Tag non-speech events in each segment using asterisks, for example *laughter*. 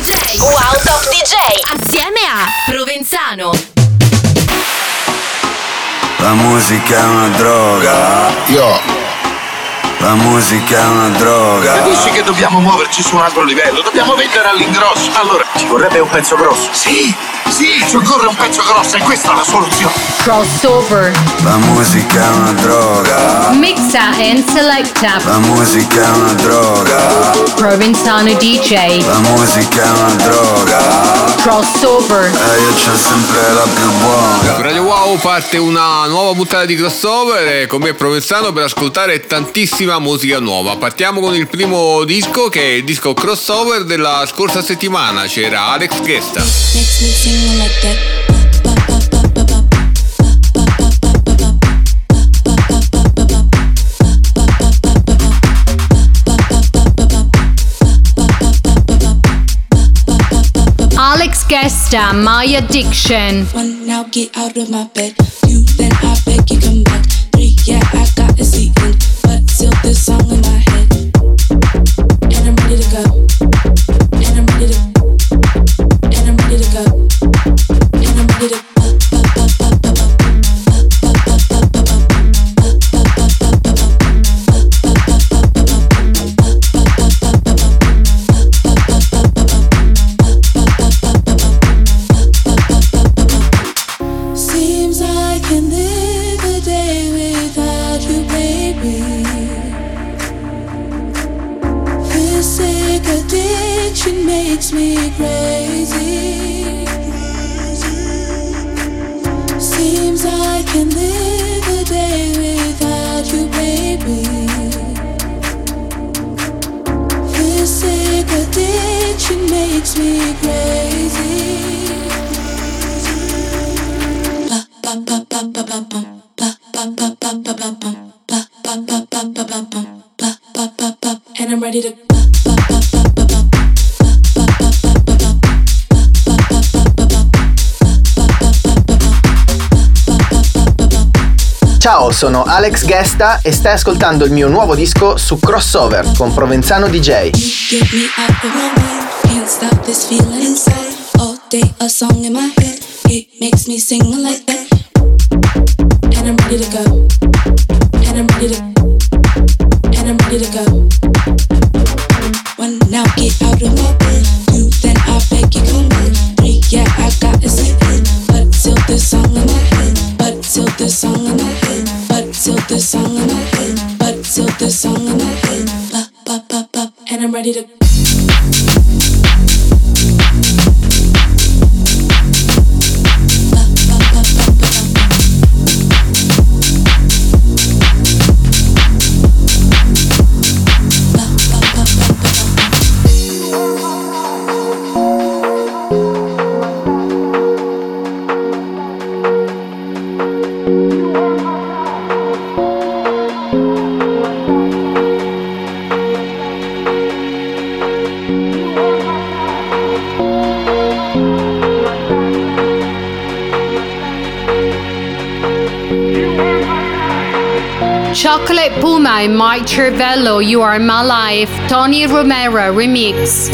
DJ. Wow Top DJ. Assieme a Provenzano. La musica è una droga. Io la musica è una droga. Capisci che dobbiamo muoverci su un altro livello? Dobbiamo vendere all'ingrosso. Allora, ci vorrebbe un pezzo grosso. Sì, sì, ci occorre un pezzo grosso e questa è la soluzione. Crossover. La musica è una droga. Mixa and selecta. La musica è una droga. Provenzano DJ. La musica è una droga. Crossover. E io c'ho sempre la più buona. Su Radio Wow parte una nuova puntata di crossover e con me Provenzano per ascoltare tantissima musica nuova. Partiamo con il primo disco che è il disco crossover della scorsa settimana, c'era Alex Gesta. Alex Gesta, My Addiction. One now get out of my bed. Then I beg you come back. Three yeah I got a seat in, but still this song Ciao, sono Alex Gesta e stai ascoltando il mio nuovo disco su Crossover con Provenzano DJ. Get me out of my. And I'm My Cervello, You Are My Life. Tony Romero remix.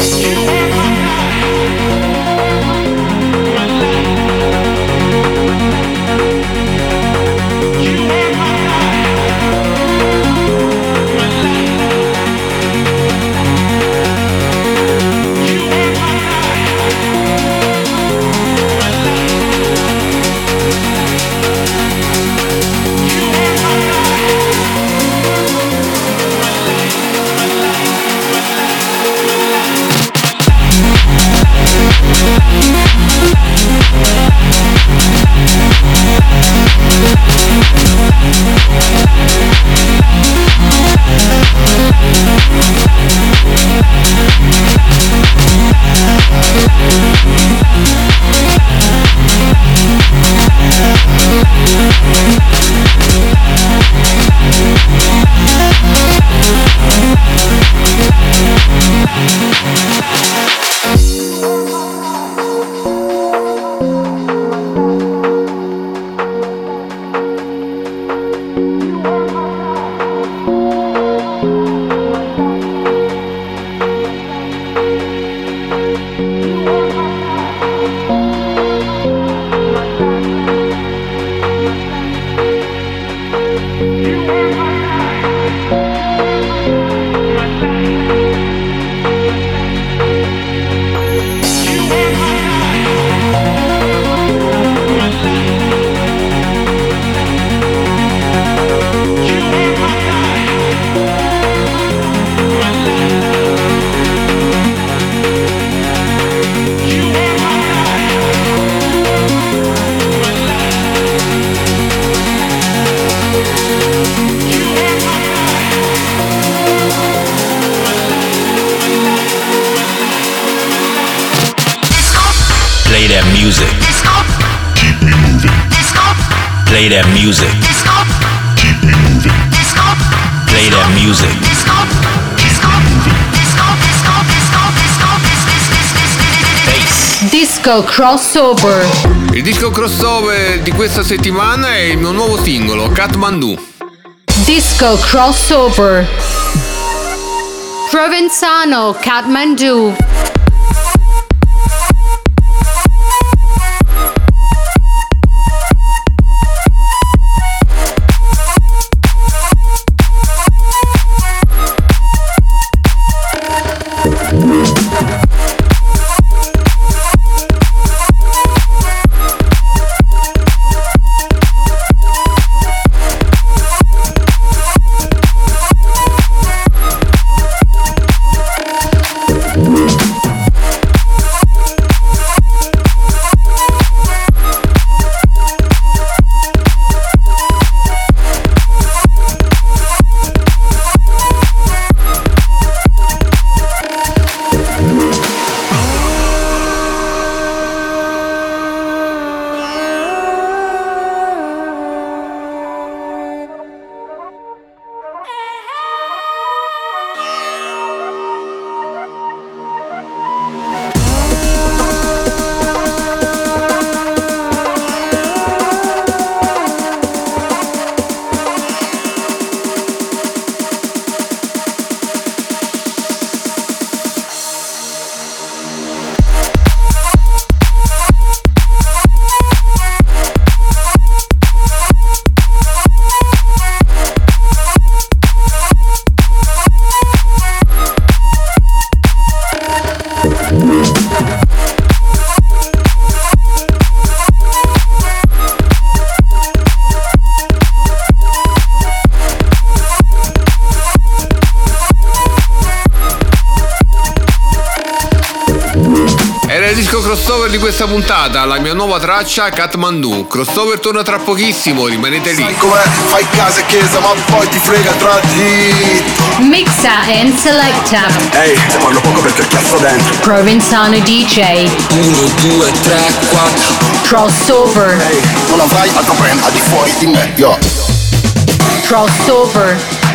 Thank crossover. Il disco crossover di questa settimana è il mio nuovo singolo, Kathmandu. Disco crossover. Provenzano, Kathmandu. Questa puntata, la mia nuova traccia Kathmandu. Crossover torna tra pochissimo, rimanete lì. Sai com'è? Fai casa e chiesa, ma poi ti frega tra di. Mixa and selecta. Ehi, se parlo poco perché cazzo dentro. Provenzano DJ. 1, 2, 3, 4 Crossover. Ehi, non avrai altro brand al di fuori di me, yo. Crossover.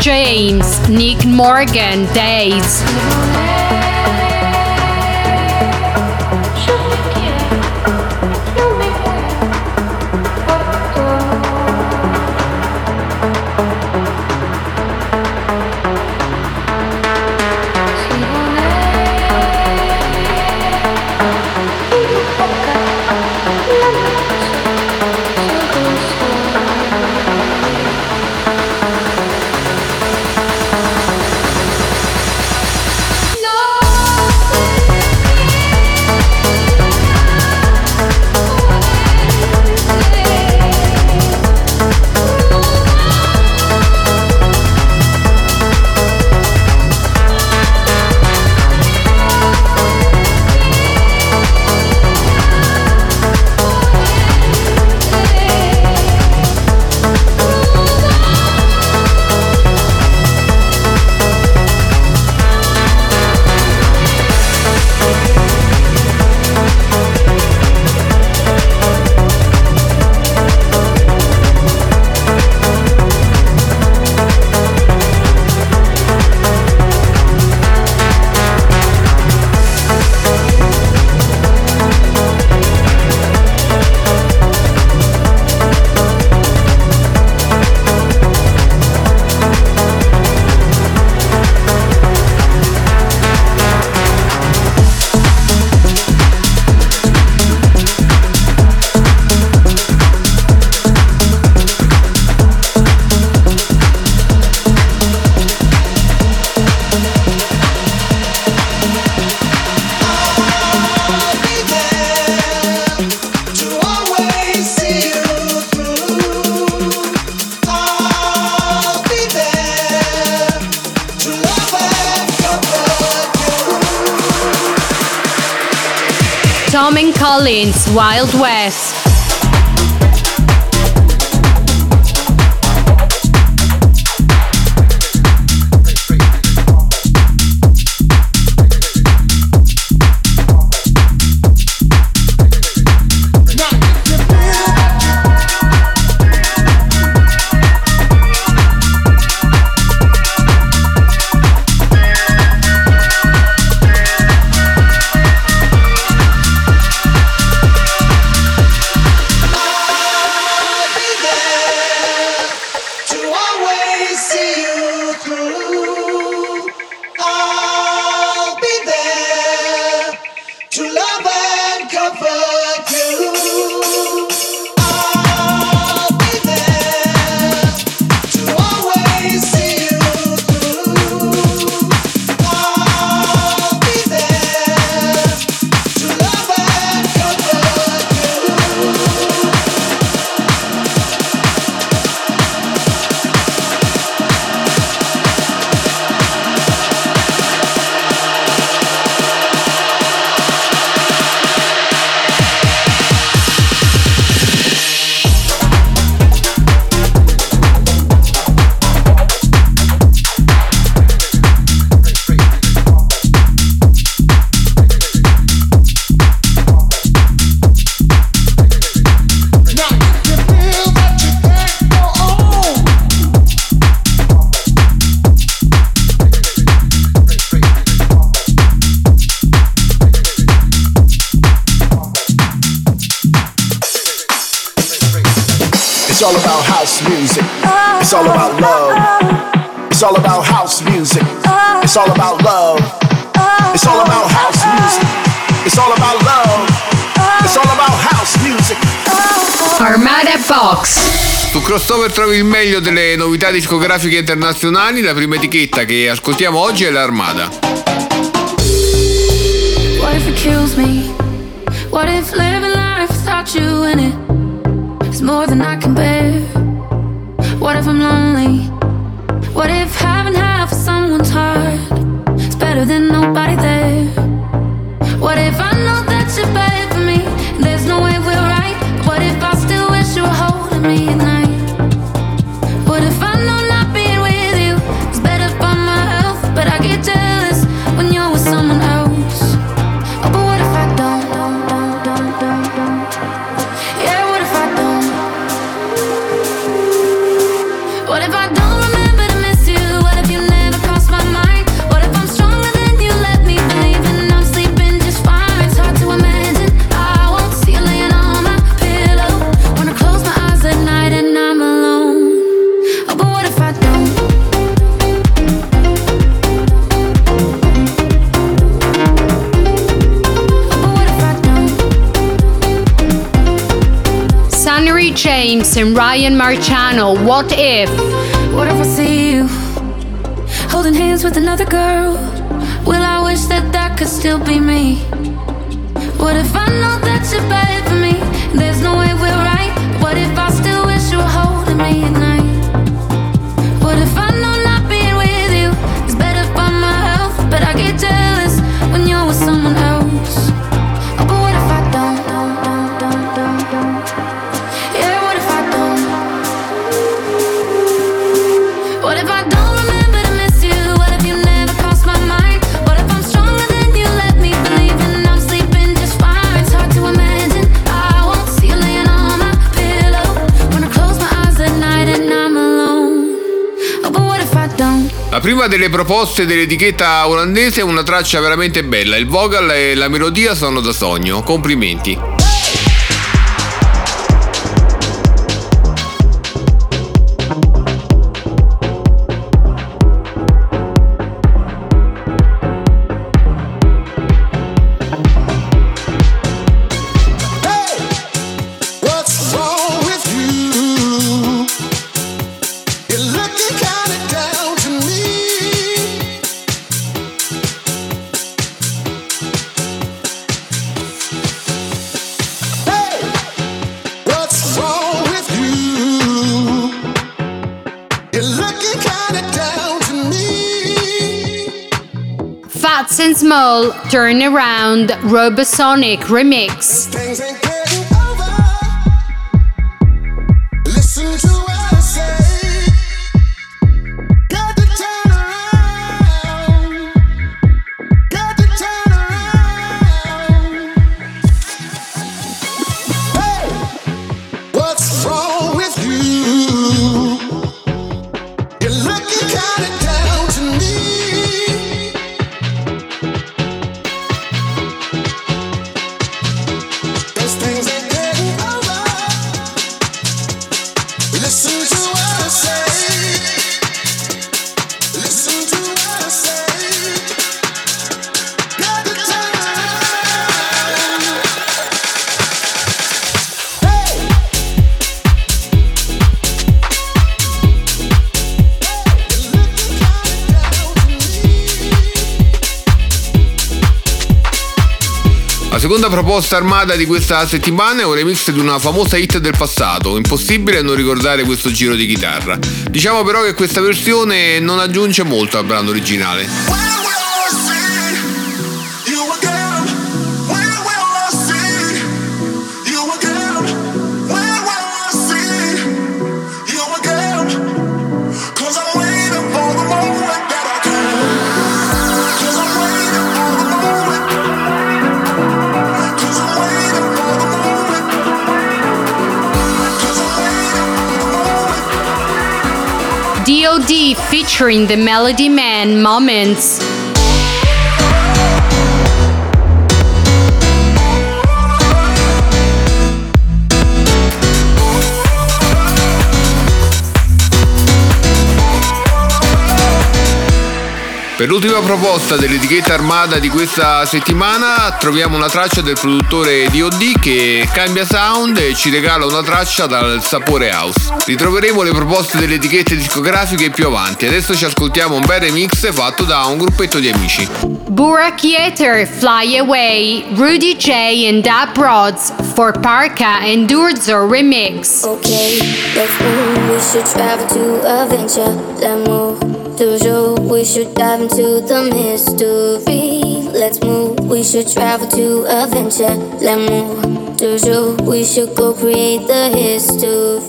James. Nick Morgan. Days. Orleans Wild West. Per trovare il meglio delle novità discografiche internazionali. La prima etichetta che ascoltiamo oggi è l'Armada. What if it kills me? What if living life without you in it? It's more than I can bear. and Ryan Marciano. What if? What if I see you holding hands with another girl? Will I wish that that could still be me? What if I know that you're bad for me? Prima delle proposte dell'etichetta olandese una traccia veramente bella, il vocal e la melodia sono da sogno. Complimenti. Small, Turn Around, Robosonic Remix. Seconda proposta armata di questa settimana è un remix di una famosa hit del passato, impossibile non ricordare questo giro di chitarra. Diciamo però che questa versione non aggiunge molto al brano originale. Featuring the Melody Man Moments. Per l'ultima proposta dell'etichetta armata di questa settimana troviamo una traccia del produttore DOD che cambia sound e ci regala una traccia dal sapore house. Ritroveremo le proposte delle etichette discografiche più avanti. Adesso ci ascoltiamo un bel remix fatto da un gruppetto di amici. Burak Yeter, Fly Away, Rudy J and Dab Rods for Parka and Durzo remix. Okay, let's move. We should travel to adventure. Let's move. Toujours. We should dive into the mystery. Let's move. We should travel to adventure. Let's move. Toujours. We should go create the history.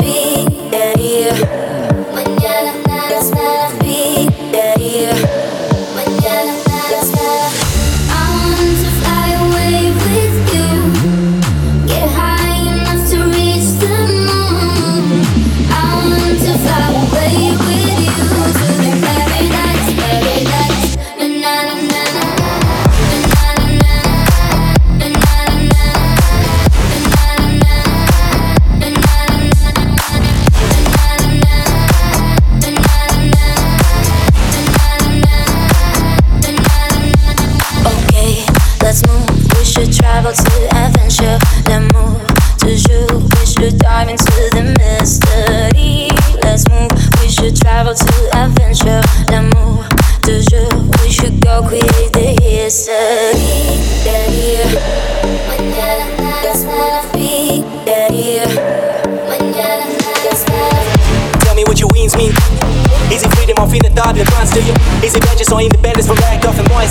Yeah, yeah.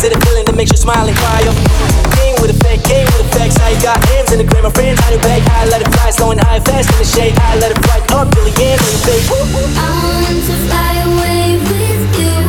Is it a feeling that makes you smile and cry? Game with effect, game with effects. How you got hands in the gram of friends, how you back, I let it fly, slowing high fast in the shade, I let it fly up, Billy Ann, and you fake. I want to fly away with you.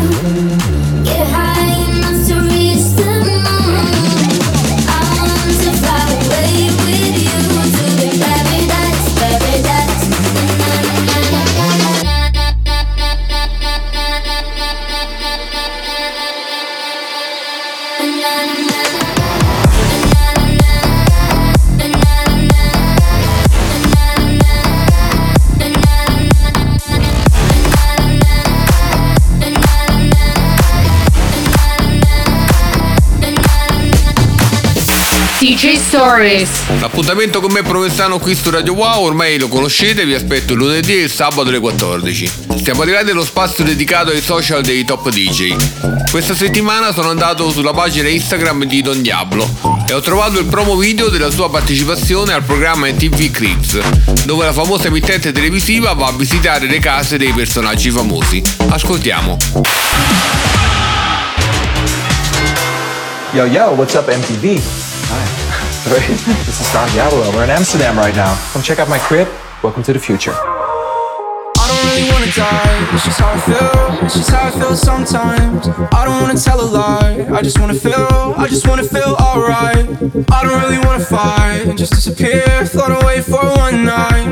Stories. L'appuntamento con me Provenzano qui su Radio Wow ormai lo conoscete, vi aspetto il lunedì e il sabato alle 14. Siamo arrivati allo spazio dedicato ai social dei top DJ. Questa settimana sono andato sulla pagina Instagram di Don Diablo e ho trovato il promo video della sua partecipazione al programma TV Cribs, dove la famosa emittente televisiva va a visitare le case dei personaggi famosi. Ascoltiamo. Yo, yo, what's up, MTV? Hi. *laughs* This is Don Diablo. We're in Amsterdam right now. Come check out my crib. Welcome to the future. Really wanna die. It's just how I feel. It's just how I feel sometimes. I don't wanna tell a lie. I just wanna feel. I just wanna feel alright. I don't really wanna fight and just disappear. Float away for one night.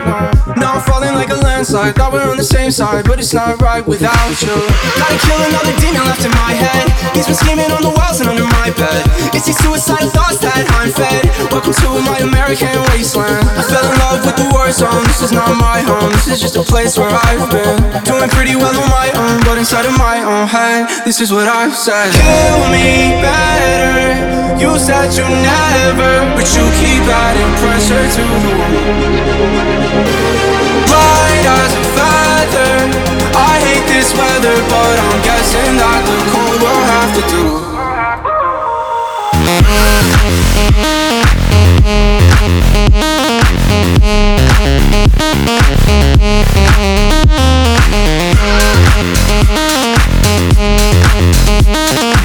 Now I'm falling like a landslide. Thought we are on the same side, but it's not right without you. Gotta kill another demon left in my head. He's been scheming on the walls and under my bed. It's these suicidal thoughts that I'm fed. Welcome to my American wasteland. I fell in love with the war zone. This is not my home. This is just a place where I've doing pretty well on my own, but inside of my own head, this is what I've said. Kill me better. You said you never, but you keep adding pressure to. Light as a feather. I hate this weather, but I'm guessing that the cold will have to do.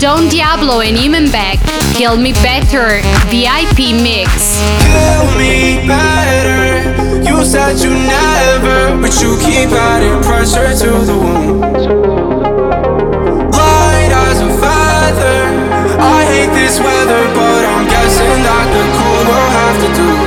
Don Diablo and Imanbek, Kill Me Better, VIP Mix. Kill me better. You said you never, but you keep adding pressure to the wound. Light as a feather. I hate this weather, but I'm guessing that the will have to do.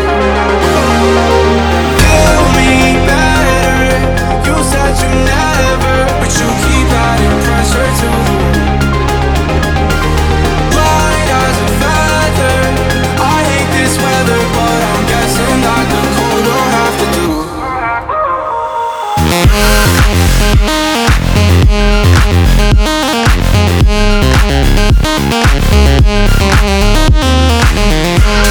I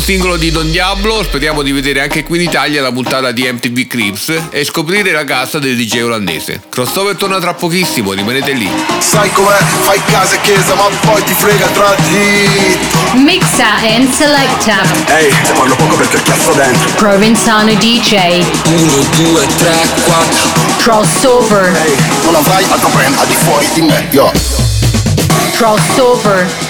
nuovo singolo di Don Diablo, speriamo di vedere anche qui in Italia la puntata di MTV Crips e scoprire la cassa del DJ olandese. Crossover torna tra pochissimo, rimanete lì. Sai com'è? Fai casa e chiesa, ma poi ti frega tra di. Mixa and Selecta. Ehi, se parlo poco perché cazzo dentro. Provenzano DJ. 1, 2, 3, 4 Crossover. Ehi, non avrai altro brand al di fuori di me, yo. Crossover.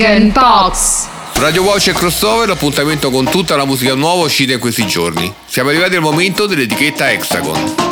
Hexagon Box. Radio Voce e Crossover, l'appuntamento con tutta la musica nuova uscita in questi giorni. Siamo arrivati al momento dell'etichetta Hexagon.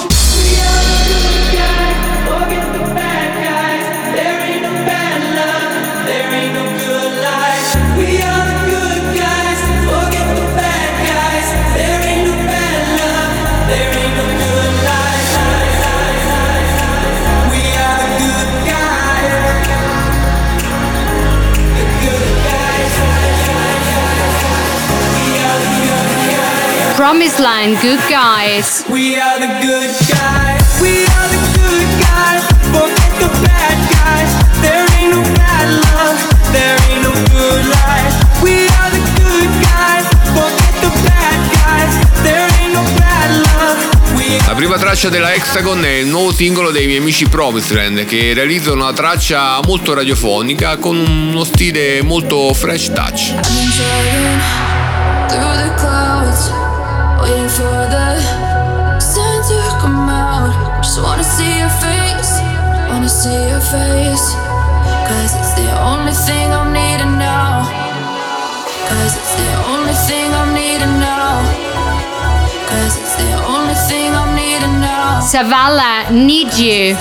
Promised Land, Good Guys. We are the good guys. We are the good guys. Forget the bad guys. There ain't no bad love. There ain't no good life. We are the good guys. Forget the bad guys. There ain't no bad love. La prima traccia della Hexagon è il nuovo singolo dei miei amici Promised Land che realizzano una traccia molto radiofonica con uno stile molto fresh touch. Through the clouds, waiting for the sun to come out. Just wanna see your face, wanna see your face. Cause it's the only thing I need to know. Cause it's the only thing I need to know. Cause it's the only thing I need to know. Savalla, Need You.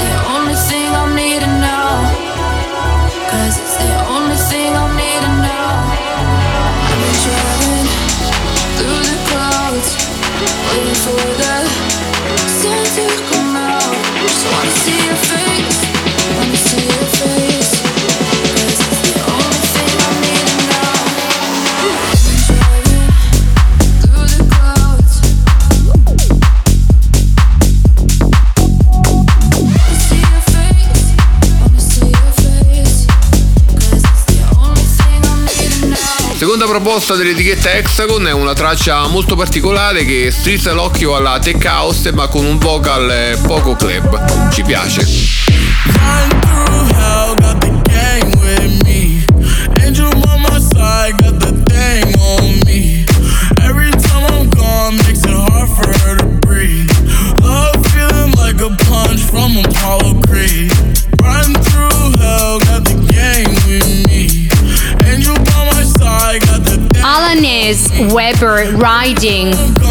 Wanna see proposta dell'etichetta Hexagon è una traccia molto particolare che strizza l'occhio alla tech house ma con un vocal poco club. Ci piace. Weber Riding.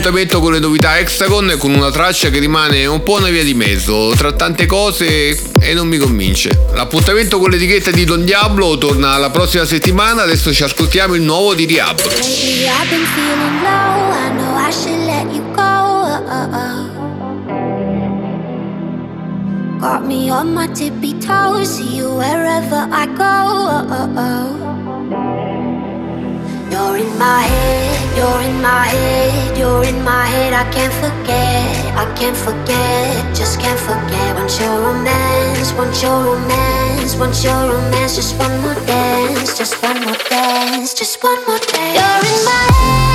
Chiudiamo l'appuntamento con le novità Hexagon con una traccia che rimane un po' una via di mezzo tra tante cose e non mi convince. L'appuntamento con l'etichetta di Don Diablo torna la prossima settimana, adesso ci ascoltiamo il nuovo di should let you go. Got me on my tippy toes. See you wherever I go. You're in my head, you're in my head, you're in my head. I can't forget, I can't forget, just can't forget. Want your romance, want your romance, want your romance. Just one more dance, just one more dance, just one more dance. You're in my head,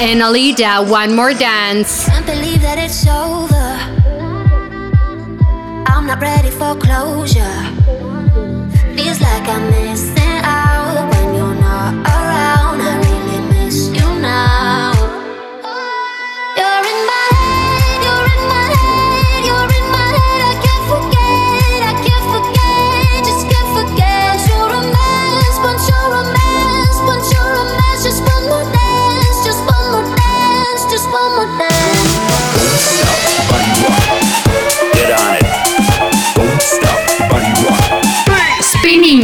and Alida, One More Dance. Can't believe that it's over. I'm not ready for closure. Feels like I'm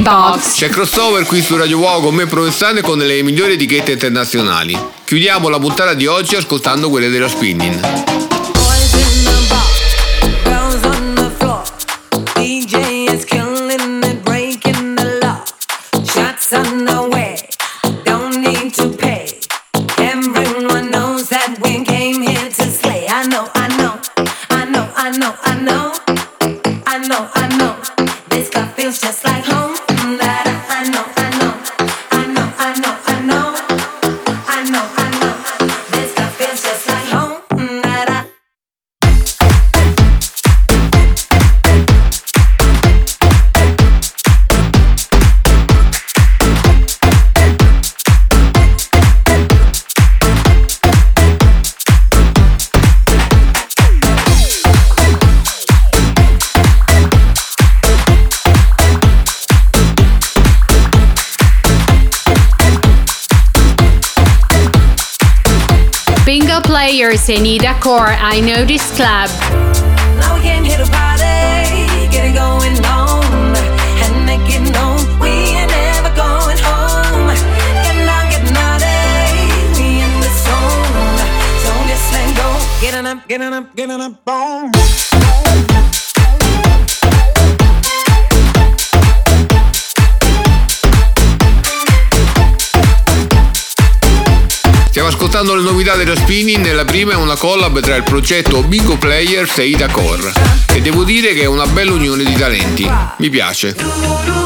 Box. C'è crossover qui su Radio Wow con me Provenzano con le migliori etichette internazionali. Chiudiamo la puntata di oggi ascoltando quelle della Spinning. In the zone, so just let go. Getting up, getting up, getting up, boom. Ascoltando le novità dello spinning, la prima è una collab tra il progetto Bingo Players e Ida Core e devo dire che è una bella unione di talenti, mi piace.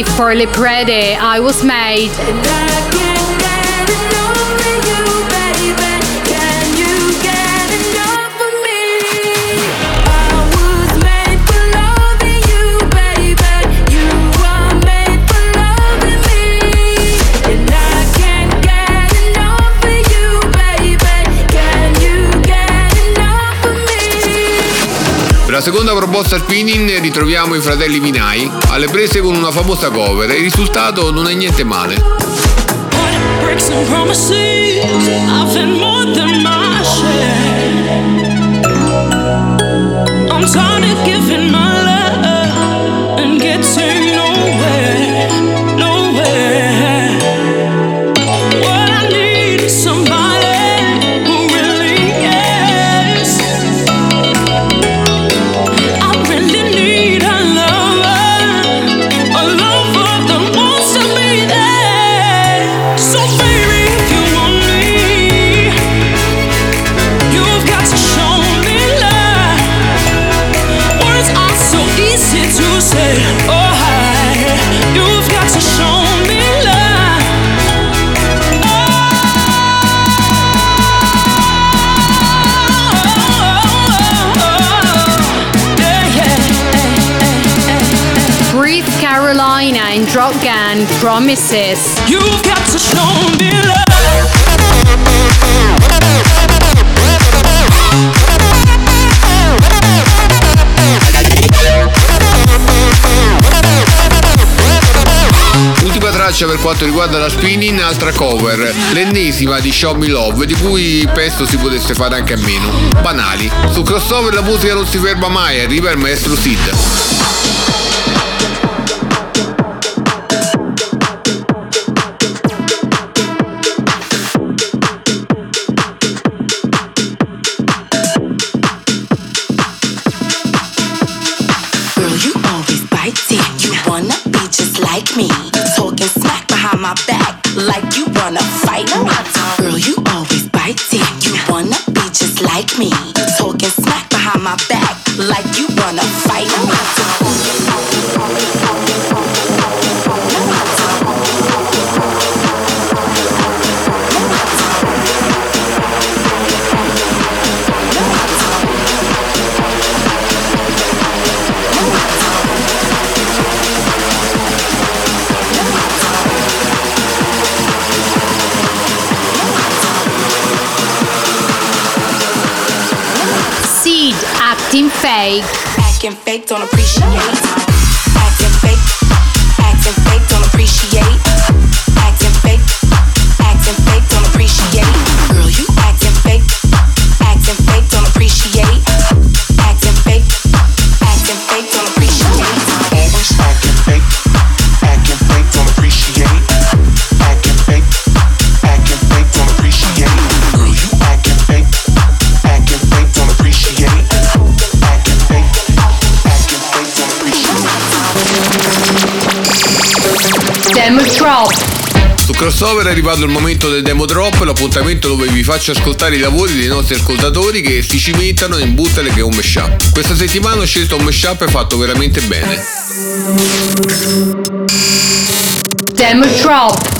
For Le Prede, I was made. Seconda proposta spinning ritroviamo i fratelli Minai alle prese con una famosa cover e il risultato non è niente male. I'm tired of giving my Breathe Carolina and Drop Gun Promises. You've got to show me love. Ultima traccia per quanto riguarda la spinning, altra cover, l'ennesima di Show Me Love, di cui penso si potesse fare anche a meno. Banali. Su crossover la musica non si ferma mai, arriva il maestro Sid. Crossover è arrivato il momento del Demo Drop, l'appuntamento dove vi faccio ascoltare i lavori dei nostri ascoltatori che si cimentano in bootleg e un mashup. Questa settimana ho scelto un mashup fatto veramente bene. Demo Drop.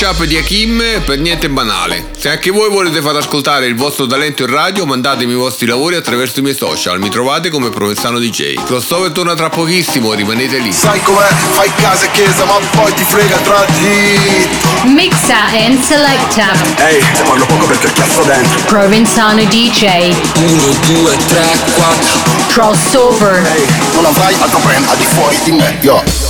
Mashup di Hakim per niente banale. Se anche voi volete far ascoltare il vostro talento in radio, mandatemi i vostri lavori attraverso i miei social. Mi trovate come Provenzano DJ. Crossover torna tra pochissimo, rimanete lì. Sai com'è? Fai casa e chiesa, ma poi ti frega tra di. Mixa and selecta. Ehi, te parlo poco perché ho chiasso dentro. Provenzano DJ. 1, 2, 3, 4 Crossover. Non avrai altro brand al di fuori di me, yo.